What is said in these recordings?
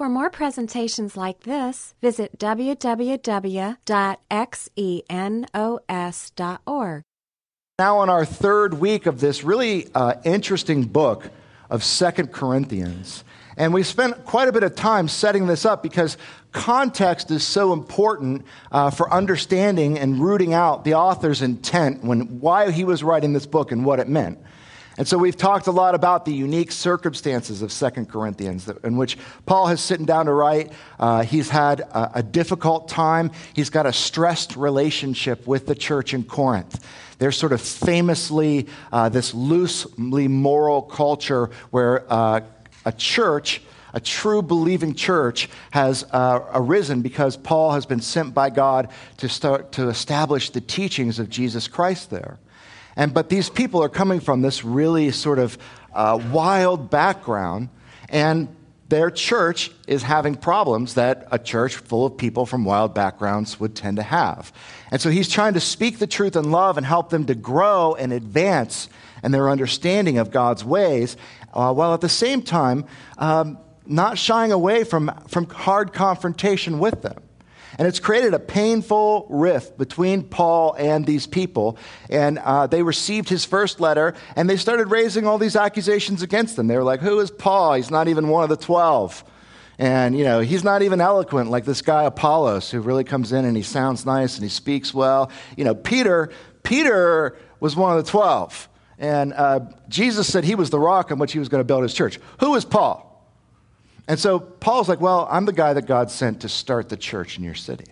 For more presentations like this, visit www.xenos.org. Now, on our third week of this really uh, interesting book of Second Corinthians. And we spent quite a bit of time setting this up because context is so important uh, for understanding and rooting out the author's intent when why he was writing this book and what it meant. And so we've talked a lot about the unique circumstances of Second Corinthians, in which Paul has sitting down to write. Uh, he's had a, a, difficult time. He's got a stressed relationship with the church in Corinth. They're sort of famously uh, this loosely moral culture where uh, a church a true believing church has uh, arisen because Paul has been sent by God to start to establish the teachings of Jesus Christ there. And, but these people are coming from this really sort of uh, wild background, and their church is having problems that a church full of people from wild backgrounds would tend to have. And so he's trying to speak the truth in love and help them to grow and advance in their understanding of God's ways, uh, while at the same time um, not shying away from, from hard confrontation with them. And it's created a painful rift between Paul and these people. And uh, they received his first letter, and they started raising all these accusations against him. They were like, Who is Paul? He's not even one of the 12. And, you know, he's not even eloquent like this guy Apollos, who really comes in and he sounds nice and he speaks well. You know, Peter, Peter was one of the 12. And uh, Jesus said he was the rock on which he was going to build his church. Who is Paul? And so Paul's like, Well, I'm the guy that God sent to start the church in your city.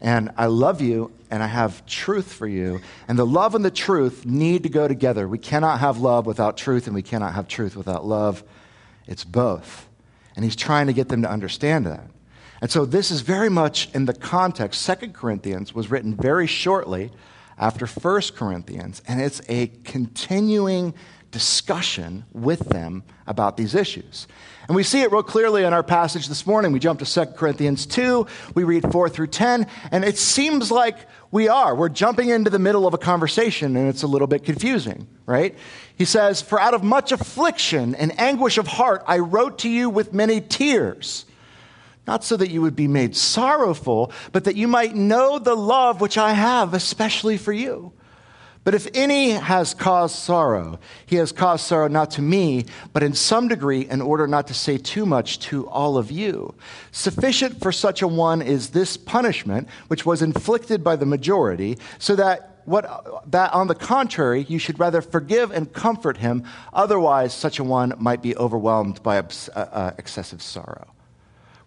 And I love you, and I have truth for you. And the love and the truth need to go together. We cannot have love without truth, and we cannot have truth without love. It's both. And he's trying to get them to understand that. And so this is very much in the context. Second Corinthians was written very shortly after First Corinthians, and it's a continuing discussion with them about these issues. And we see it real clearly in our passage this morning. We jump to 2 Corinthians 2, we read 4 through 10, and it seems like we are. We're jumping into the middle of a conversation, and it's a little bit confusing, right? He says, For out of much affliction and anguish of heart, I wrote to you with many tears. Not so that you would be made sorrowful, but that you might know the love which I have, especially for you. But if any has caused sorrow, he has caused sorrow not to me, but in some degree, in order not to say too much to all of you. Sufficient for such a one is this punishment, which was inflicted by the majority, so that what, that on the contrary, you should rather forgive and comfort him. Otherwise, such a one might be overwhelmed by uh, uh, excessive sorrow.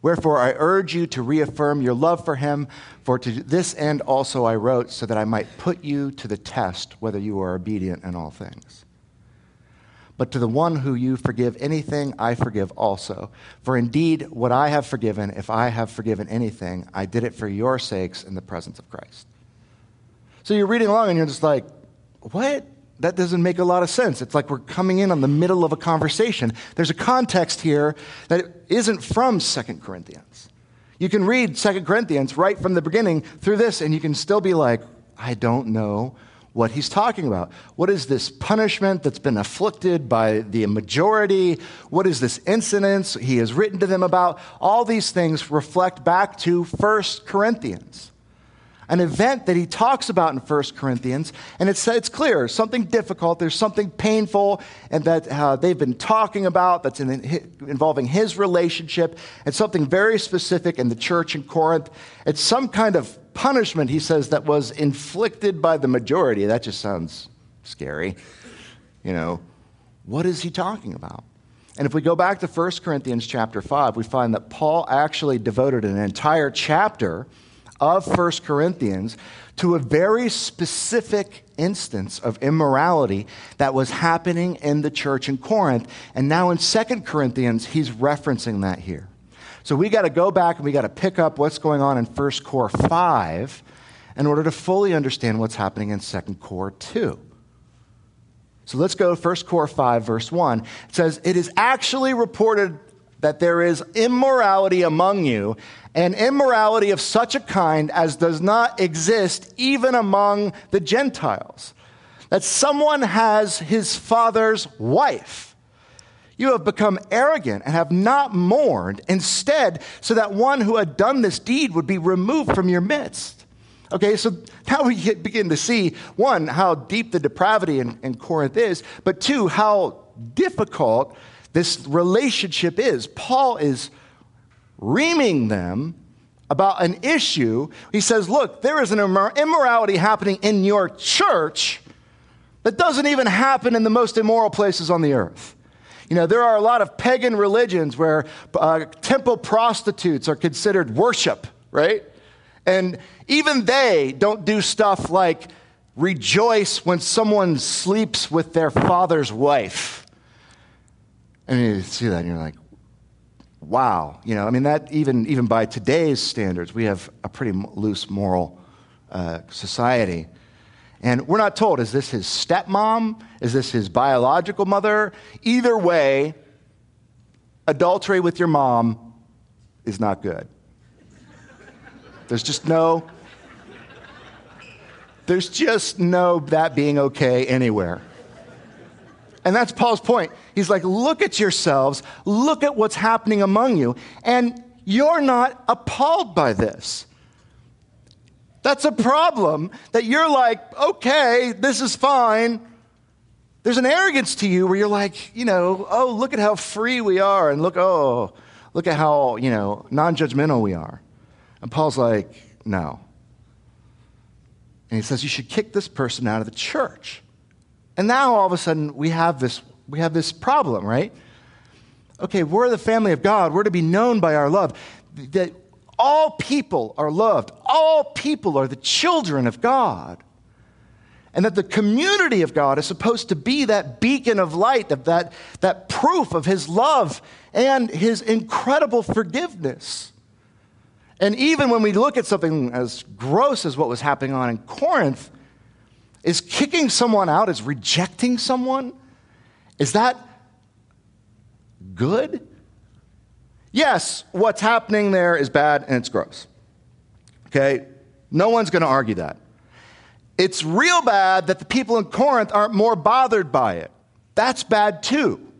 Wherefore, I urge you to reaffirm your love for him, for to this end also I wrote, so that I might put you to the test whether you are obedient in all things. But to the one who you forgive anything, I forgive also. For indeed, what I have forgiven, if I have forgiven anything, I did it for your sakes in the presence of Christ. So you're reading along and you're just like, what? That doesn't make a lot of sense. It's like we're coming in on the middle of a conversation. There's a context here that isn't from Second Corinthians. You can read Second Corinthians right from the beginning through this, and you can still be like, I don't know what he's talking about. What is this punishment that's been afflicted by the majority? What is this incident he has written to them about? All these things reflect back to First Corinthians an event that he talks about in 1 Corinthians, and it's, it's clear something difficult, there's something painful, and that uh, they've been talking about that's in, involving his relationship, and something very specific in the church in Corinth. It's some kind of punishment, he says, that was inflicted by the majority. That just sounds scary. You know, what is he talking about? And if we go back to 1 Corinthians chapter 5, we find that Paul actually devoted an entire chapter of 1 Corinthians to a very specific instance of immorality that was happening in the church in Corinth. And now in 2 Corinthians, he's referencing that here. So we got to go back and we got to pick up what's going on in 1 Cor 5 in order to fully understand what's happening in 2 Cor 2. So let's go 1 Cor 5, verse 1. It says, It is actually reported that there is immorality among you, and immorality of such a kind as does not exist even among the Gentiles. That someone has his father's wife. You have become arrogant and have not mourned, instead, so that one who had done this deed would be removed from your midst. Okay, so now we get, begin to see one, how deep the depravity in, in Corinth is, but two, how difficult this relationship is. Paul is reaming them about an issue. He says, Look, there is an immorality happening in your church that doesn't even happen in the most immoral places on the earth. You know, there are a lot of pagan religions where uh, temple prostitutes are considered worship, right? And even they don't do stuff like rejoice when someone sleeps with their father's wife. And you see that and you're like, wow. You know, I mean, that even, even by today's standards, we have a pretty loose moral uh, society. And we're not told is this his stepmom? Is this his biological mother? Either way, adultery with your mom is not good. There's just no, there's just no that being okay anywhere. And that's Paul's point. He's like, look at yourselves, look at what's happening among you, and you're not appalled by this. That's a problem that you're like, okay, this is fine. There's an arrogance to you where you're like, you know, oh, look at how free we are, and look, oh, look at how, you know, non judgmental we are. And Paul's like, no. And he says, you should kick this person out of the church. And now all of a sudden we have this, we have this problem, right? Okay, we're the family of God. We're to be known by our love. That all people are loved. All people are the children of God. And that the community of God is supposed to be that beacon of light, of that, that proof of his love and his incredible forgiveness. And even when we look at something as gross as what was happening on in Corinth, is kicking someone out, is rejecting someone, is that good? Yes, what's happening there is bad and it's gross. Okay? No one's going to argue that. It's real bad that the people in Corinth aren't more bothered by it. That's bad too.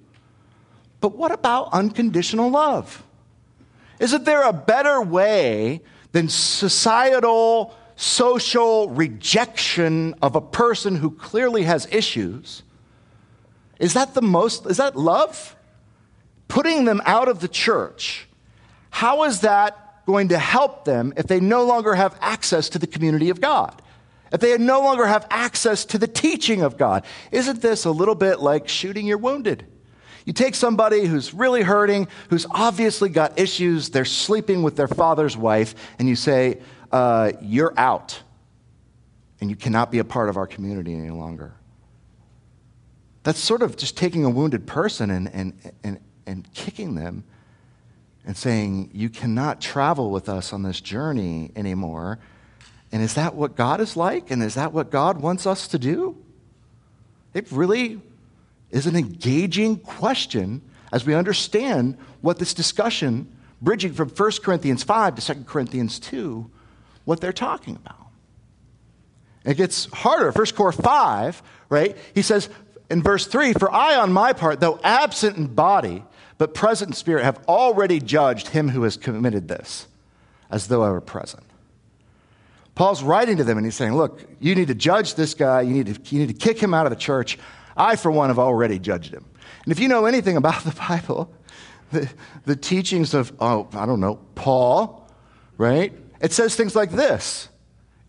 But what about unconditional love? Isn't there a better way than societal social rejection of a person who clearly has issues, is that the most, is that love? Putting them out of the church, how is that going to help them if they no longer have access to the community of God? If they no longer have access to the teaching of God? Isn't this a little bit like shooting your wounded? You take somebody who's really hurting, who's obviously got issues, they're sleeping with their father's wife, and you say, uh, you're out and you cannot be a part of our community any longer. That's sort of just taking a wounded person and, and, and, and kicking them and saying, You cannot travel with us on this journey anymore. And is that what God is like? And is that what God wants us to do? It really is an engaging question as we understand what this discussion, bridging from 1 Corinthians 5 to 2 Corinthians 2, what they're talking about. It gets harder. First Cor 5, right? He says in verse 3 For I, on my part, though absent in body, but present in spirit, have already judged him who has committed this, as though I were present. Paul's writing to them and he's saying, Look, you need to judge this guy, you need to, you need to kick him out of the church. I, for one, have already judged him. And if you know anything about the Bible, the, the teachings of, oh, I don't know, Paul, right? It says things like this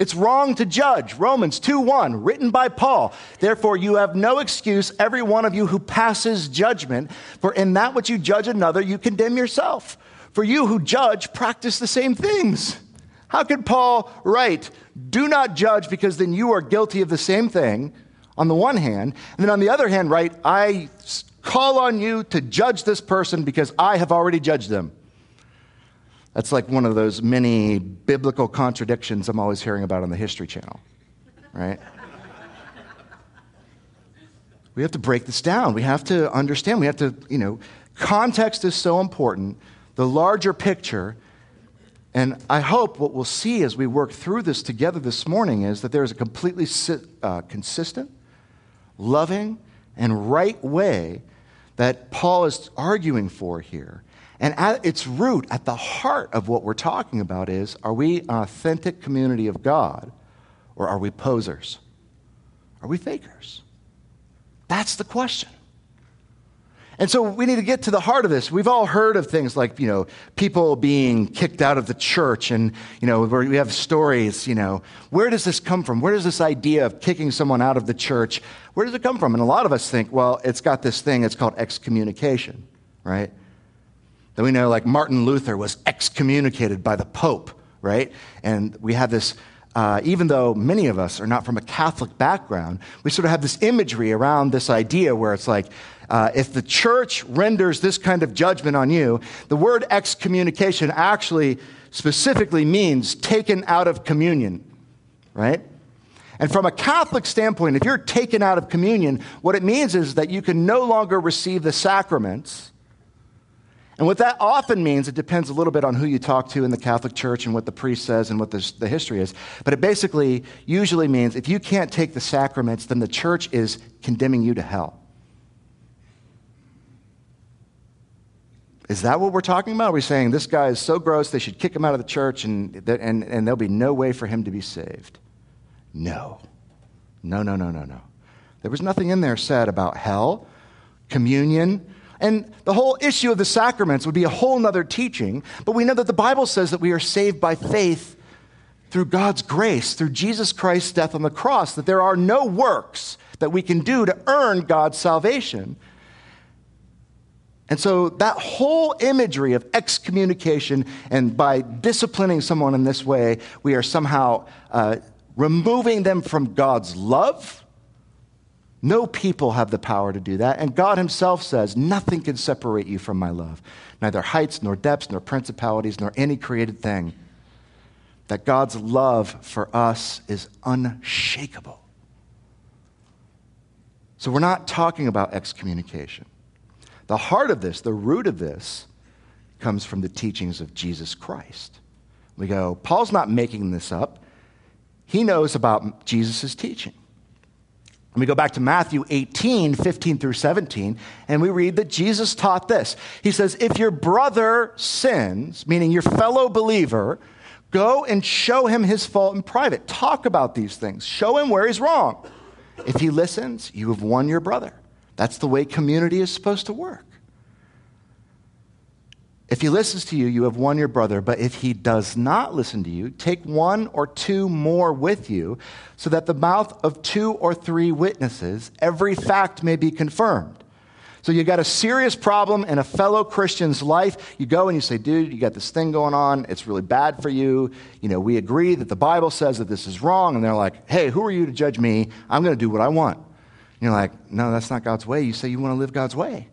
It's wrong to judge. Romans 2 1, written by Paul. Therefore, you have no excuse, every one of you who passes judgment, for in that which you judge another, you condemn yourself. For you who judge, practice the same things. How could Paul write, Do not judge because then you are guilty of the same thing, on the one hand, and then on the other hand, write, I call on you to judge this person because I have already judged them? That's like one of those many biblical contradictions I'm always hearing about on the History Channel, right? we have to break this down. We have to understand. We have to, you know, context is so important, the larger picture. And I hope what we'll see as we work through this together this morning is that there is a completely uh, consistent, loving, and right way that Paul is arguing for here. And at its root, at the heart of what we're talking about is are we an authentic community of God or are we posers? Are we fakers? That's the question. And so we need to get to the heart of this. We've all heard of things like, you know, people being kicked out of the church and, you know, we have stories, you know, where does this come from? Where does this idea of kicking someone out of the church, where does it come from? And a lot of us think, well, it's got this thing, it's called excommunication, right? Then we know like Martin Luther was excommunicated by the Pope, right? And we have this uh, even though many of us are not from a Catholic background, we sort of have this imagery around this idea where it's like, uh, if the church renders this kind of judgment on you, the word excommunication actually specifically means taken out of communion, right? And from a Catholic standpoint, if you're taken out of communion, what it means is that you can no longer receive the sacraments. And what that often means, it depends a little bit on who you talk to in the Catholic Church and what the priest says and what the, the history is. But it basically usually means if you can't take the sacraments, then the church is condemning you to hell. Is that what we're talking about? We're we saying this guy is so gross they should kick him out of the church and, and, and there'll be no way for him to be saved? No. No, no, no, no, no. There was nothing in there said about hell, communion, and the whole issue of the sacraments would be a whole other teaching, but we know that the Bible says that we are saved by faith through God's grace, through Jesus Christ's death on the cross, that there are no works that we can do to earn God's salvation. And so that whole imagery of excommunication and by disciplining someone in this way, we are somehow uh, removing them from God's love. No people have the power to do that. And God Himself says, Nothing can separate you from my love, neither heights, nor depths, nor principalities, nor any created thing. That God's love for us is unshakable. So we're not talking about excommunication. The heart of this, the root of this, comes from the teachings of Jesus Christ. We go, Paul's not making this up. He knows about Jesus' teaching. And we go back to Matthew 18, 15 through 17, and we read that Jesus taught this. He says, If your brother sins, meaning your fellow believer, go and show him his fault in private. Talk about these things. Show him where he's wrong. If he listens, you have won your brother. That's the way community is supposed to work. If he listens to you, you have won your brother. But if he does not listen to you, take one or two more with you, so that the mouth of two or three witnesses, every fact may be confirmed. So you got a serious problem in a fellow Christian's life. You go and you say, dude, you got this thing going on. It's really bad for you. You know, we agree that the Bible says that this is wrong. And they're like, hey, who are you to judge me? I'm going to do what I want. And you're like, no, that's not God's way. You say you want to live God's way.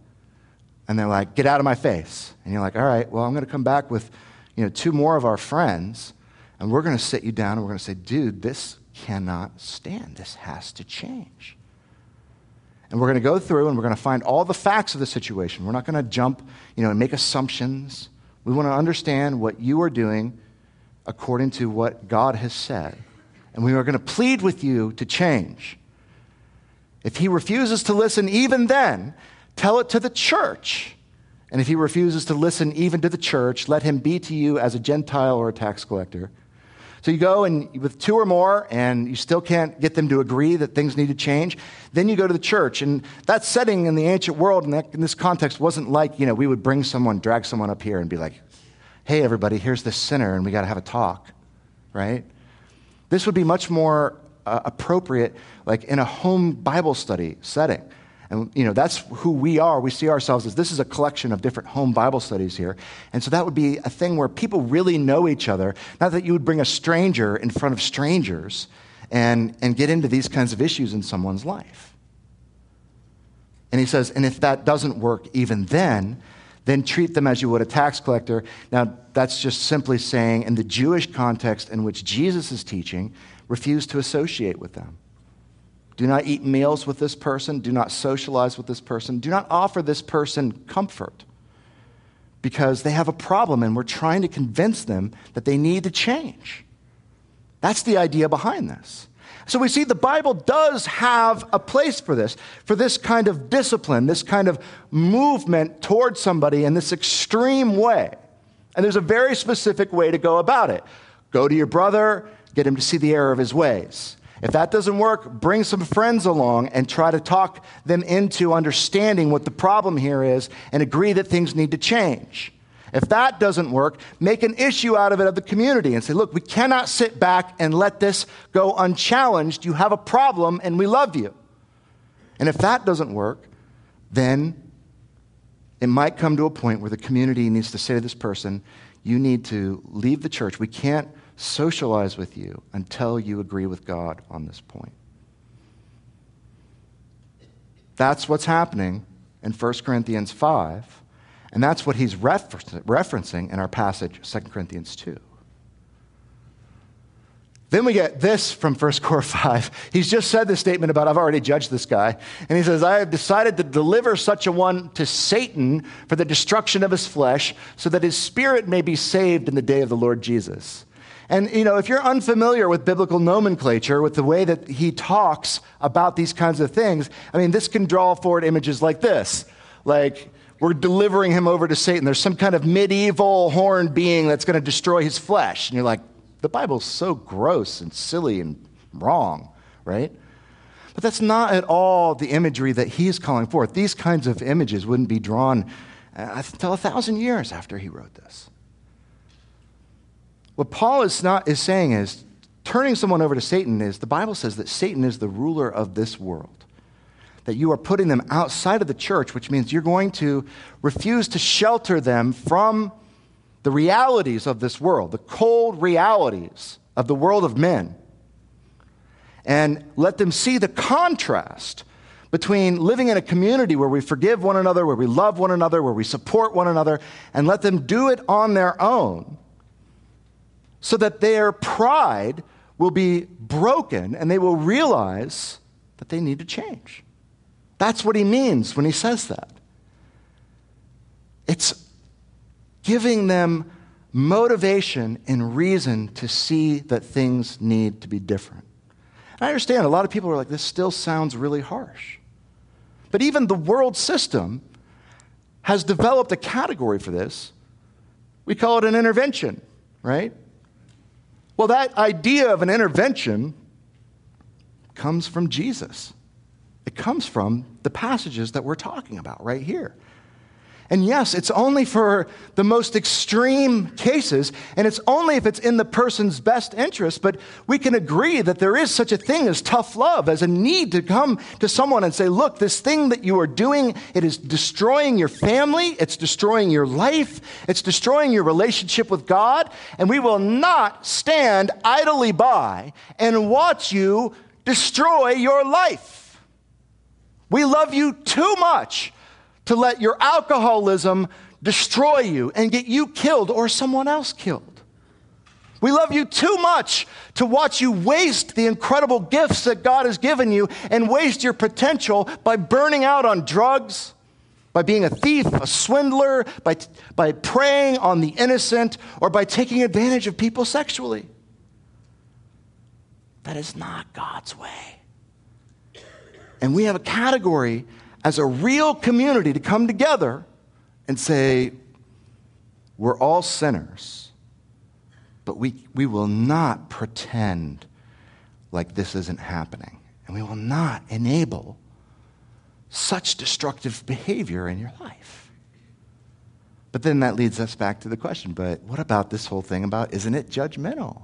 And they're like, get out of my face. And you're like, all right, well, I'm going to come back with, you know, two more of our friends, and we're going to sit you down and we're going to say, dude, this cannot stand. This has to change. And we're going to go through and we're going to find all the facts of the situation. We're not going to jump, you know, and make assumptions. We want to understand what you are doing according to what God has said. And we are going to plead with you to change. If he refuses to listen, even then, tell it to the church. And if he refuses to listen even to the church, let him be to you as a Gentile or a tax collector. So you go and with two or more, and you still can't get them to agree that things need to change. Then you go to the church, and that setting in the ancient world, in, that, in this context, wasn't like you know we would bring someone, drag someone up here, and be like, "Hey, everybody, here's this sinner, and we got to have a talk," right? This would be much more uh, appropriate, like in a home Bible study setting. And, you know, that's who we are. We see ourselves as this is a collection of different home Bible studies here. And so that would be a thing where people really know each other. Not that you would bring a stranger in front of strangers and, and get into these kinds of issues in someone's life. And he says, and if that doesn't work even then, then treat them as you would a tax collector. Now, that's just simply saying, in the Jewish context in which Jesus is teaching, refuse to associate with them. Do not eat meals with this person. Do not socialize with this person. Do not offer this person comfort because they have a problem and we're trying to convince them that they need to change. That's the idea behind this. So we see the Bible does have a place for this, for this kind of discipline, this kind of movement towards somebody in this extreme way. And there's a very specific way to go about it. Go to your brother, get him to see the error of his ways. If that doesn't work, bring some friends along and try to talk them into understanding what the problem here is and agree that things need to change. If that doesn't work, make an issue out of it of the community and say, look, we cannot sit back and let this go unchallenged. You have a problem and we love you. And if that doesn't work, then it might come to a point where the community needs to say to this person, you need to leave the church. We can't socialize with you until you agree with God on this point. That's what's happening in 1 Corinthians 5. And that's what he's refer- referencing in our passage, 2 Corinthians 2. Then we get this from 1 Cor 5. He's just said this statement about, I've already judged this guy. And he says, I have decided to deliver such a one to Satan for the destruction of his flesh, so that his spirit may be saved in the day of the Lord Jesus. And, you know, if you're unfamiliar with biblical nomenclature, with the way that he talks about these kinds of things, I mean, this can draw forward images like this. Like, we're delivering him over to Satan. There's some kind of medieval horned being that's going to destroy his flesh. And you're like, the Bible's so gross and silly and wrong, right? But that's not at all the imagery that he's calling forth. These kinds of images wouldn't be drawn uh, until a thousand years after he wrote this. What Paul is, not, is saying is turning someone over to Satan is the Bible says that Satan is the ruler of this world. That you are putting them outside of the church, which means you're going to refuse to shelter them from the realities of this world, the cold realities of the world of men, and let them see the contrast between living in a community where we forgive one another, where we love one another, where we support one another, and let them do it on their own so that their pride will be broken and they will realize that they need to change. That's what he means when he says that. It's giving them motivation and reason to see that things need to be different. And I understand a lot of people are like, this still sounds really harsh. But even the world system has developed a category for this. We call it an intervention, right? Well, that idea of an intervention comes from Jesus. It comes from the passages that we're talking about right here. And yes, it's only for the most extreme cases, and it's only if it's in the person's best interest, but we can agree that there is such a thing as tough love, as a need to come to someone and say, look, this thing that you are doing, it is destroying your family, it's destroying your life, it's destroying your relationship with God, and we will not stand idly by and watch you destroy your life. We love you too much to let your alcoholism destroy you and get you killed or someone else killed. We love you too much to watch you waste the incredible gifts that God has given you and waste your potential by burning out on drugs, by being a thief, a swindler, by, by preying on the innocent, or by taking advantage of people sexually. That is not God's way. And we have a category as a real community to come together and say, we're all sinners, but we, we will not pretend like this isn't happening. And we will not enable such destructive behavior in your life. But then that leads us back to the question but what about this whole thing about isn't it judgmental?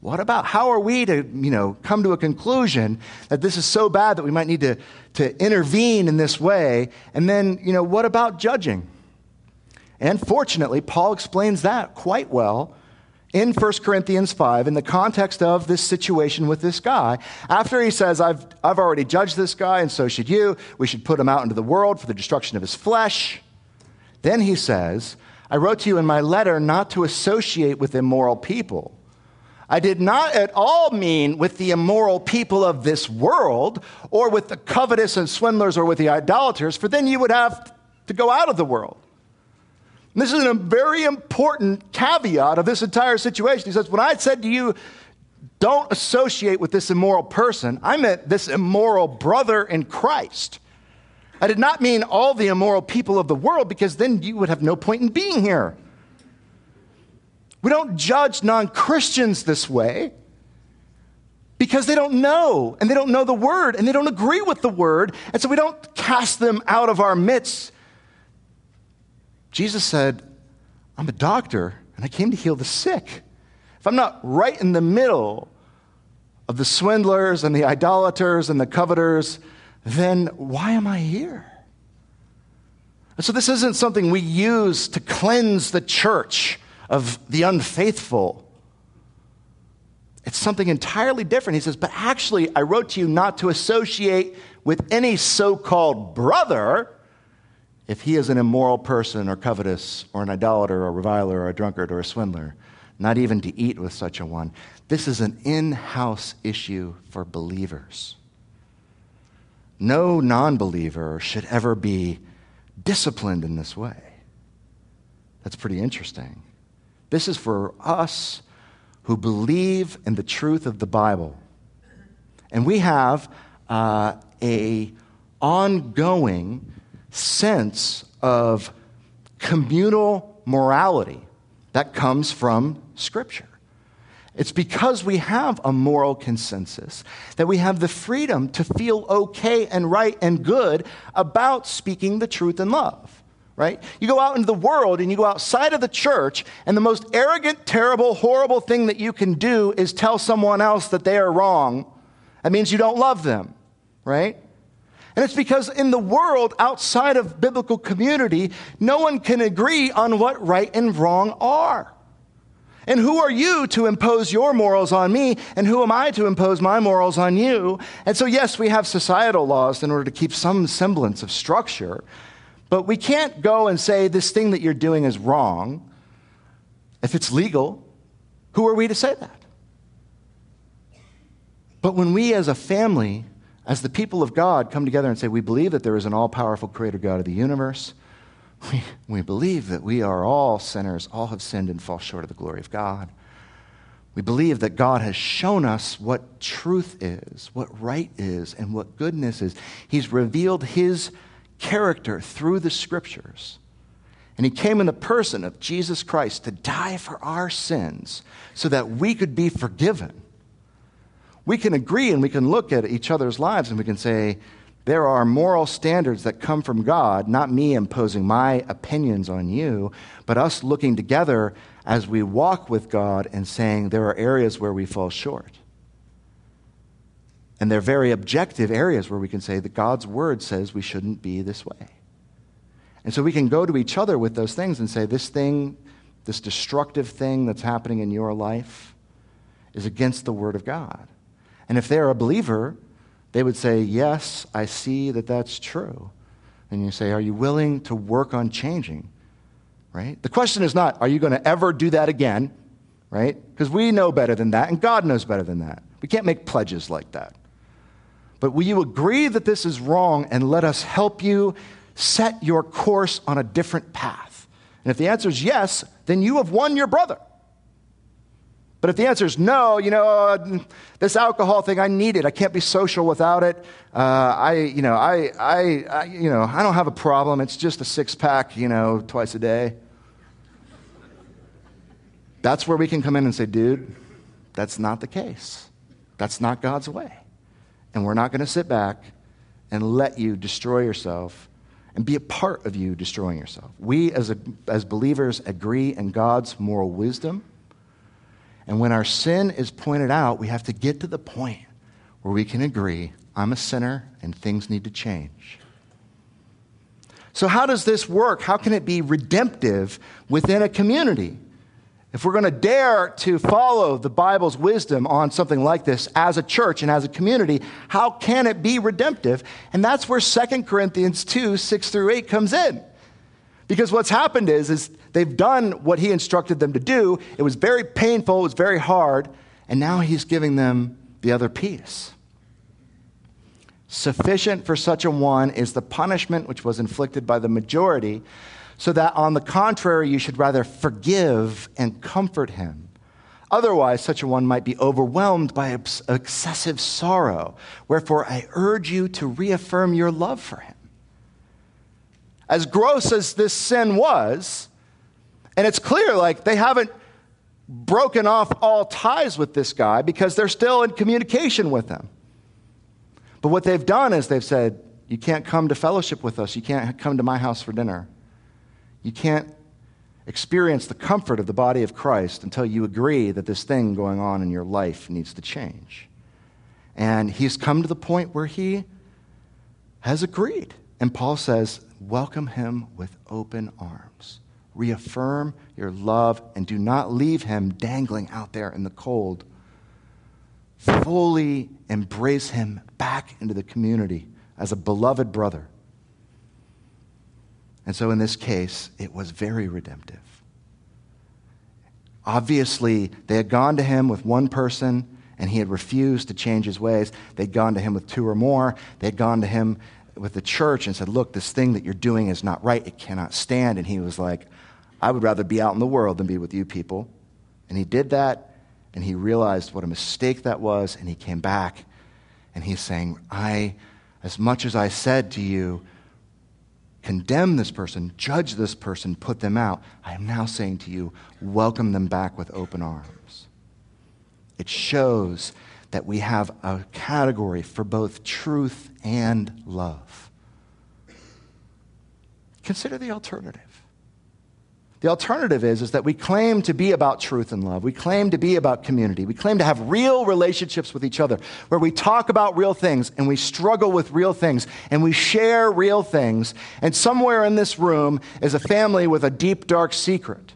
What about how are we to, you know, come to a conclusion that this is so bad that we might need to, to intervene in this way? And then, you know, what about judging? And fortunately, Paul explains that quite well in 1 Corinthians 5 in the context of this situation with this guy. After he says, I've, I've already judged this guy, and so should you, we should put him out into the world for the destruction of his flesh. Then he says, I wrote to you in my letter not to associate with immoral people I did not at all mean with the immoral people of this world, or with the covetous and swindlers, or with the idolaters, for then you would have to go out of the world. And this is a very important caveat of this entire situation. He says, When I said to you, don't associate with this immoral person. I meant this immoral brother in Christ. I did not mean all the immoral people of the world because then you would have no point in being here. We don't judge non Christians this way because they don't know and they don't know the word and they don't agree with the word. And so we don't cast them out of our midst. Jesus said, I'm a doctor and I came to heal the sick. If I'm not right in the middle of the swindlers and the idolaters and the coveters, then why am I here? And so this isn't something we use to cleanse the church of the unfaithful. It's something entirely different. He says, But actually, I wrote to you not to associate with any so called brother if he is an immoral person or covetous or an idolater or a reviler or a drunkard or a swindler, not even to eat with such a one. This is an in house issue for believers. No non believer should ever be disciplined in this way. That's pretty interesting. This is for us who believe in the truth of the Bible. And we have uh, a ongoing sense of communal morality that comes from Scripture. It's because we have a moral consensus that we have the freedom to feel okay and right and good about speaking the truth in love. Right? You go out into the world and you go outside of the church, and the most arrogant, terrible, horrible thing that you can do is tell someone else that they are wrong. That means you don't love them, right? And it's because in the world outside of biblical community, no one can agree on what right and wrong are. And who are you to impose your morals on me? And who am I to impose my morals on you? And so, yes, we have societal laws in order to keep some semblance of structure. But we can't go and say this thing that you're doing is wrong. If it's legal, who are we to say that? But when we as a family, as the people of God, come together and say, we believe that there is an all powerful creator God of the universe, we, we believe that we are all sinners, all have sinned and fall short of the glory of God. We believe that God has shown us what truth is, what right is, and what goodness is. He's revealed His character through the scriptures. And He came in the person of Jesus Christ to die for our sins so that we could be forgiven. We can agree and we can look at each other's lives and we can say, there are moral standards that come from God, not me imposing my opinions on you, but us looking together as we walk with God and saying there are areas where we fall short. And they're very objective areas where we can say that God's word says we shouldn't be this way. And so we can go to each other with those things and say, this thing, this destructive thing that's happening in your life is against the word of God. And if they're a believer, they would say, Yes, I see that that's true. And you say, Are you willing to work on changing? Right? The question is not, Are you going to ever do that again? Right? Because we know better than that, and God knows better than that. We can't make pledges like that. But will you agree that this is wrong and let us help you set your course on a different path? And if the answer is yes, then you have won your brother. But if the answer is no, you know, uh, this alcohol thing, I need it. I can't be social without it. Uh, I, you know, I, I, I, you know, I don't have a problem. It's just a six pack, you know, twice a day. That's where we can come in and say, dude, that's not the case. That's not God's way. And we're not going to sit back and let you destroy yourself and be a part of you destroying yourself. We, as, a, as believers, agree in God's moral wisdom and when our sin is pointed out, we have to get to the point where we can agree I'm a sinner and things need to change. So, how does this work? How can it be redemptive within a community? If we're going to dare to follow the Bible's wisdom on something like this as a church and as a community, how can it be redemptive? And that's where 2 Corinthians 2 6 through 8 comes in. Because what's happened is, is they've done what he instructed them to do. It was very painful, it was very hard, and now he's giving them the other piece. Sufficient for such a one is the punishment which was inflicted by the majority, so that on the contrary, you should rather forgive and comfort him, Otherwise, such a one might be overwhelmed by excessive sorrow. Wherefore, I urge you to reaffirm your love for him. As gross as this sin was, and it's clear, like, they haven't broken off all ties with this guy because they're still in communication with him. But what they've done is they've said, You can't come to fellowship with us. You can't come to my house for dinner. You can't experience the comfort of the body of Christ until you agree that this thing going on in your life needs to change. And he's come to the point where he has agreed. And Paul says, Welcome him with open arms. Reaffirm your love and do not leave him dangling out there in the cold. Fully embrace him back into the community as a beloved brother. And so in this case, it was very redemptive. Obviously, they had gone to him with one person and he had refused to change his ways. They'd gone to him with two or more. They'd gone to him with the church and said, Look, this thing that you're doing is not right. It cannot stand. And he was like, I would rather be out in the world than be with you people. And he did that and he realized what a mistake that was and he came back and he's saying, I, as much as I said to you, condemn this person, judge this person, put them out. I am now saying to you, welcome them back with open arms. It shows that we have a category for both truth and love. Consider the alternative. The alternative is, is that we claim to be about truth and love. We claim to be about community. We claim to have real relationships with each other where we talk about real things and we struggle with real things and we share real things. And somewhere in this room is a family with a deep, dark secret.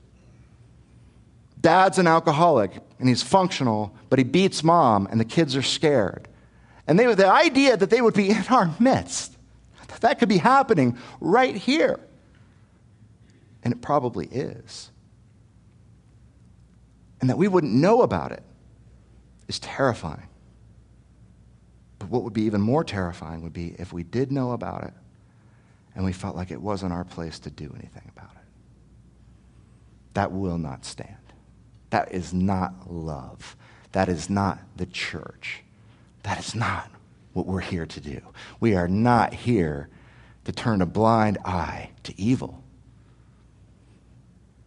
Dad's an alcoholic and he's functional, but he beats mom and the kids are scared. And they, the idea that they would be in our midst, that could be happening right here and it probably is. And that we wouldn't know about it is terrifying. But what would be even more terrifying would be if we did know about it and we felt like it wasn't our place to do anything about it. That will not stand. That is not love. That is not the church. That is not what we're here to do. We are not here to turn a blind eye to evil.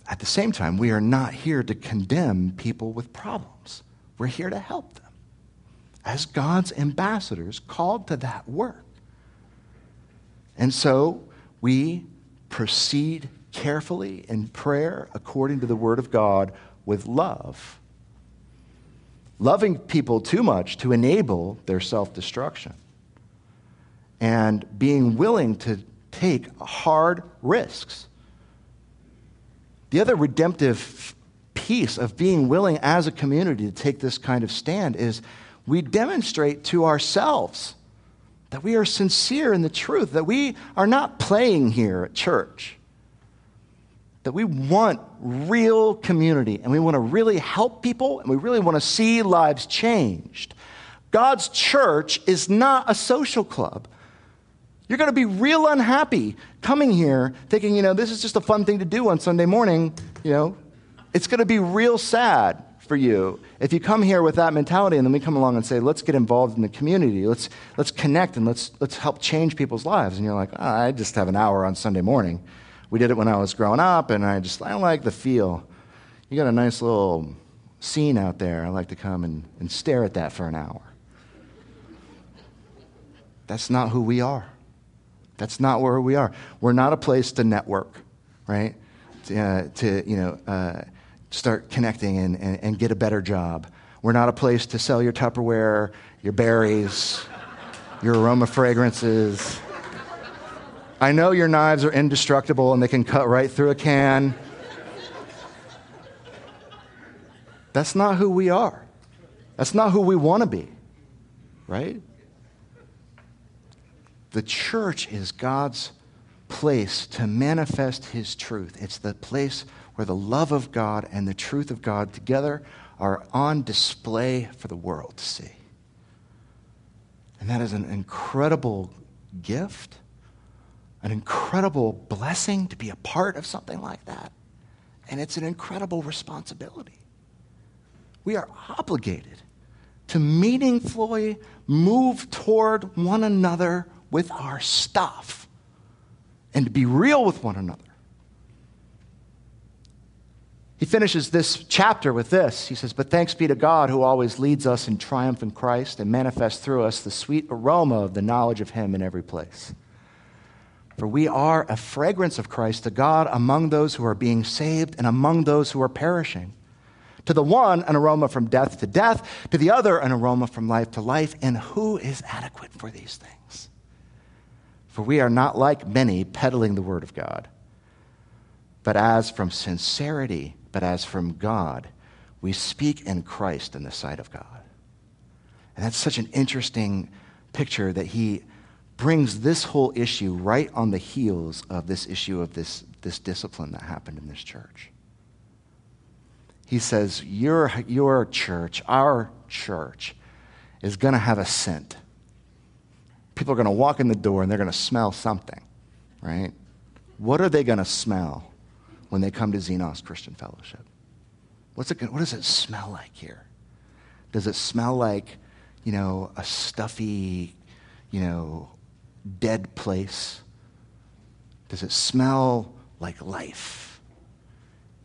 At the same time, we are not here to condemn people with problems. We're here to help them as God's ambassadors called to that work. And so we proceed carefully in prayer according to the Word of God with love. Loving people too much to enable their self destruction. And being willing to take hard risks the other redemptive piece of being willing as a community to take this kind of stand is we demonstrate to ourselves that we are sincere in the truth, that we are not playing here at church, that we want real community and we want to really help people and we really want to see lives changed. God's church is not a social club. You're going to be real unhappy coming here thinking, you know, this is just a fun thing to do on Sunday morning. You know, it's going to be real sad for you if you come here with that mentality and then we come along and say, let's get involved in the community. Let's, let's connect and let's, let's help change people's lives. And you're like, oh, I just have an hour on Sunday morning. We did it when I was growing up and I just, I like the feel. You got a nice little scene out there. I like to come and, and stare at that for an hour. That's not who we are. That's not where we are. We're not a place to network, right? To, uh, to you know, uh, start connecting and, and, and get a better job. We're not a place to sell your Tupperware, your berries, your aroma fragrances. I know your knives are indestructible and they can cut right through a can. That's not who we are. That's not who we want to be, right? The church is God's place to manifest his truth. It's the place where the love of God and the truth of God together are on display for the world to see. And that is an incredible gift, an incredible blessing to be a part of something like that. And it's an incredible responsibility. We are obligated to meaningfully move toward one another with our stuff and to be real with one another. He finishes this chapter with this. He says, But thanks be to God who always leads us in triumph in Christ and manifests through us the sweet aroma of the knowledge of Him in every place. For we are a fragrance of Christ to God among those who are being saved and among those who are perishing. To the one, an aroma from death to death, to the other, an aroma from life to life. And who is adequate for these things? For we are not like many peddling the word of God, but as from sincerity, but as from God, we speak in Christ in the sight of God. And that's such an interesting picture that he brings this whole issue right on the heels of this issue of this, this discipline that happened in this church. He says, Your, your church, our church, is going to have a scent. People are going to walk in the door and they're going to smell something, right? What are they going to smell when they come to Xenos Christian Fellowship? What's it, what does it smell like here? Does it smell like, you know, a stuffy, you know, dead place? Does it smell like life?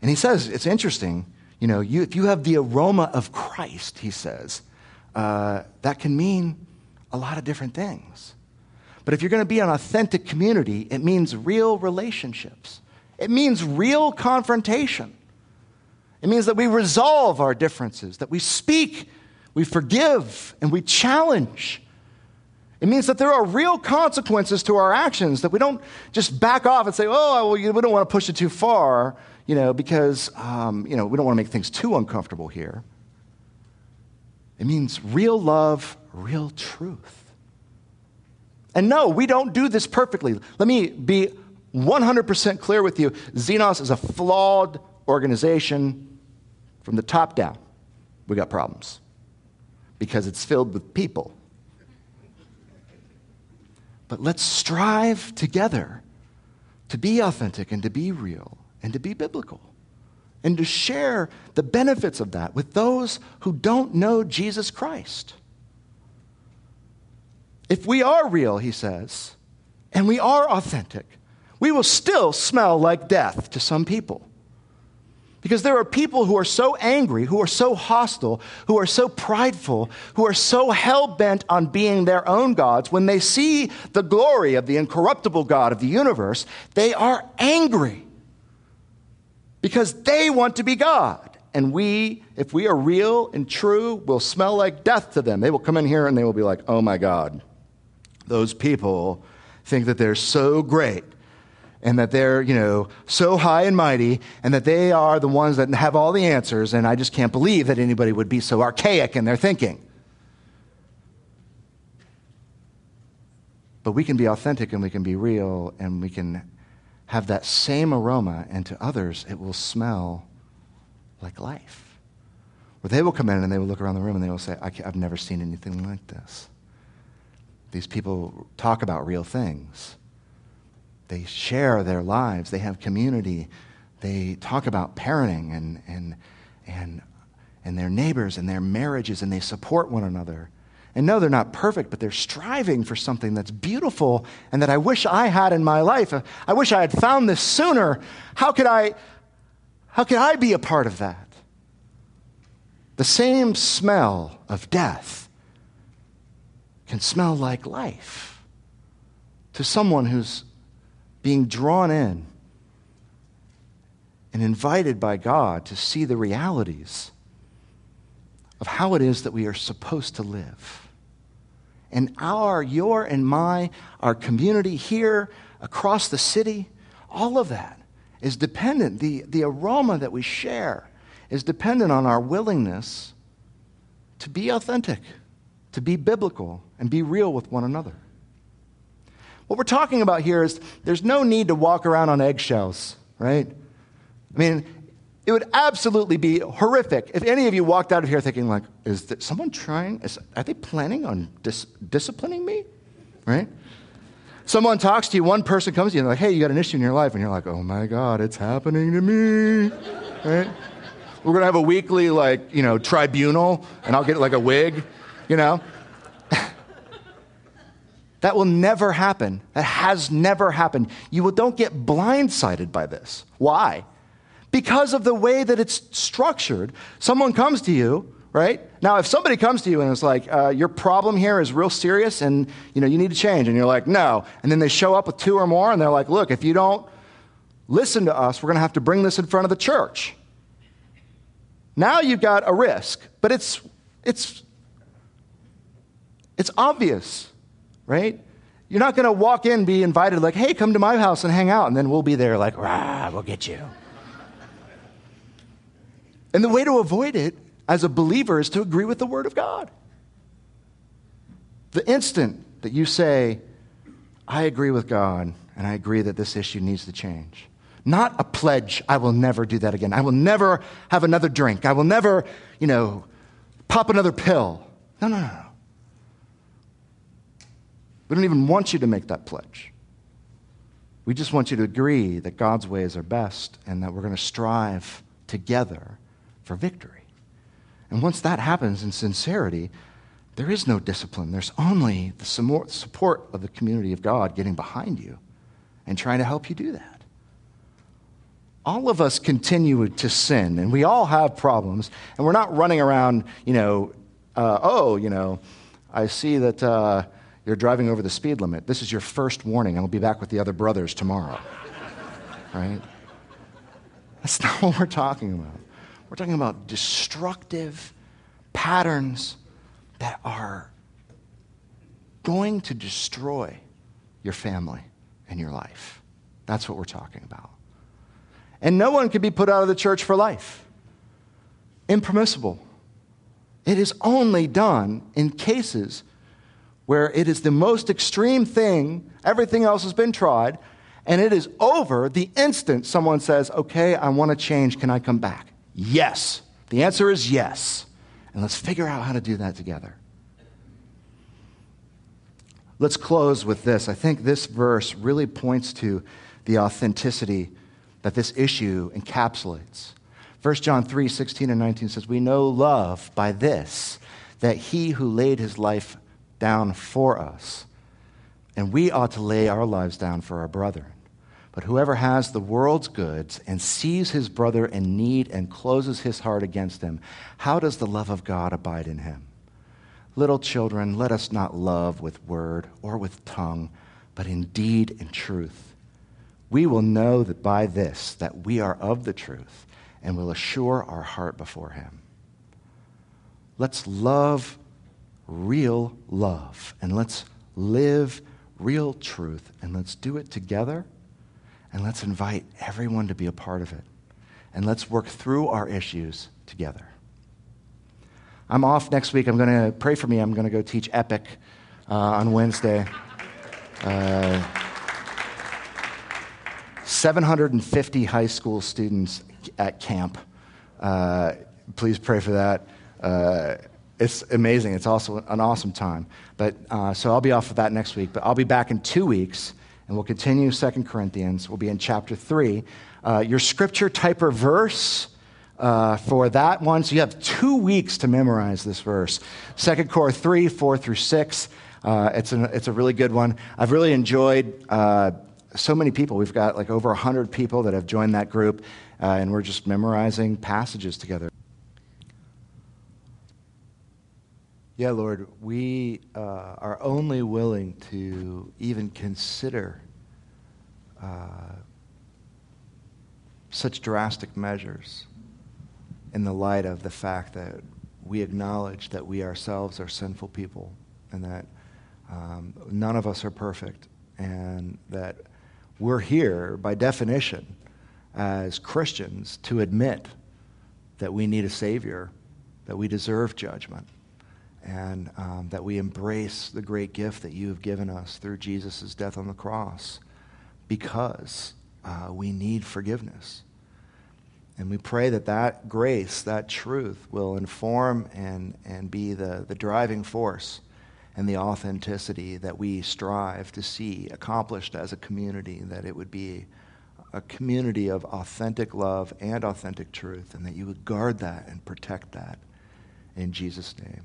And he says, it's interesting, you know, you, if you have the aroma of Christ, he says, uh, that can mean a lot of different things. But if you're going to be an authentic community, it means real relationships. It means real confrontation. It means that we resolve our differences, that we speak, we forgive, and we challenge. It means that there are real consequences to our actions, that we don't just back off and say, oh, well, we don't want to push it too far, you know, because, um, you know, we don't want to make things too uncomfortable here. It means real love, real truth. And no, we don't do this perfectly. Let me be 100% clear with you. Xenos is a flawed organization from the top down. We got problems because it's filled with people but let's strive together to be authentic and to be real and to be biblical and to share the benefits of that with those who don't know Jesus Christ. If we are real, he says, and we are authentic, we will still smell like death to some people. Because there are people who are so angry, who are so hostile, who are so prideful, who are so hell bent on being their own gods, when they see the glory of the incorruptible God of the universe, they are angry because they want to be God. And we, if we are real and true, will smell like death to them. They will come in here and they will be like, oh my God, those people think that they're so great and that they're, you know, so high and mighty and that they are the ones that have all the answers. And I just can't believe that anybody would be so archaic in their thinking. But we can be authentic and we can be real and we can have that same aroma, and to others, it will smell like life. Where they will come in and they will look around the room and they will say, I've never seen anything like this. These people talk about real things. They share their lives, they have community, they talk about parenting and, and, and, and their neighbors and their marriages, and they support one another. And no, they're not perfect, but they're striving for something that's beautiful and that I wish I had in my life. I wish I had found this sooner. How could I, how could I be a part of that? The same smell of death can smell like life to someone who's being drawn in and invited by God to see the realities of how it is that we are supposed to live. And our, your, and my, our community here, across the city, all of that is dependent. The, the aroma that we share is dependent on our willingness to be authentic, to be biblical, and be real with one another. What we're talking about here is there's no need to walk around on eggshells, right? I mean, it would absolutely be horrific if any of you walked out of here thinking, like, is someone trying, is, are they planning on dis- disciplining me? Right? Someone talks to you, one person comes to you and they're like, hey, you got an issue in your life. And you're like, oh my God, it's happening to me. right? we're going to have a weekly, like, you know, tribunal, and I'll get like a wig, you know? That will never happen. That has never happened. You will, don't get blindsided by this. Why? Because of the way that it's structured. Someone comes to you, right? Now, if somebody comes to you and is like, uh, your problem here is real serious and, you know, you need to change, and you're like, no, and then they show up with two or more, and they're like, look, if you don't listen to us, we're going to have to bring this in front of the church. Now you've got a risk, but it's, it's, it's obvious, right? You're not going to walk in, be invited, like, hey, come to my house and hang out, and then we'll be there, like, rah, we'll get you. And the way to avoid it as a believer is to agree with the Word of God. The instant that you say, I agree with God and I agree that this issue needs to change, not a pledge, I will never do that again. I will never have another drink. I will never, you know, pop another pill. No, no, no, no. We don't even want you to make that pledge. We just want you to agree that God's ways are best and that we're going to strive together for victory. And once that happens in sincerity, there is no discipline. There's only the support of the community of God getting behind you and trying to help you do that all of us continue to sin, and we all have problems, and we're not running around, you know, uh, oh, you know, I see that uh, you're driving over the speed limit. This is your first warning. And I'll be back with the other brothers tomorrow. right? That's not what we're talking about. We're talking about destructive patterns that are going to destroy your family and your life. That's what we're talking about. And no one can be put out of the church for life. Impermissible. It is only done in cases where it is the most extreme thing, everything else has been tried, and it is over the instant someone says, Okay, I want to change. Can I come back? Yes. The answer is yes. And let's figure out how to do that together. Let's close with this. I think this verse really points to the authenticity that this issue encapsulates. 1 John 3 16 and 19 says, We know love by this, that he who laid his life down for us, and we ought to lay our lives down for our brethren. But whoever has the world's goods and sees his brother in need and closes his heart against him, how does the love of God abide in him? Little children, let us not love with word or with tongue, but in deed and truth we will know that by this that we are of the truth and will assure our heart before him let's love real love. And let's live real truth and let's do it together and let's invite everyone to be a part of it. And let's work through our issues together. I'm off next week. I'm going to pray for me. I'm going to go teach epic uh, on wednesday. Uh, 750 high school students at camp. Uh, please pray for that. It's amazing. It's also an awesome time. But uh, so I'll be off of that next week. But I'll be back in two weeks, and we'll continue Second Corinthians. We'll be in chapter three. Uh, your scripture type or verse. Uh, for that one. So you have two weeks to memorize this verse. Second Cor 3, 4 through 6. Uh, it's, an, it's a really good one. I've really enjoyed uh, so many people. We've got like over 100 people that have joined that group, uh, and we're just memorizing passages together. Yeah, Lord, we uh, are only willing to even consider uh, such drastic measures in the light of the fact that we acknowledge that we ourselves are sinful people and that um, none of us are perfect and that we're here, by definition, as Christians, to admit that we need a Savior, that we deserve judgment, and um, that we embrace the great gift that you have given us through Jesus' death on the cross because uh, we need forgiveness. And we pray that that grace, that truth, will inform and, and be the, the driving force and the authenticity that we strive to see accomplished as a community, that it would be a community of authentic love and authentic truth, and that you would guard that and protect that. In Jesus' name,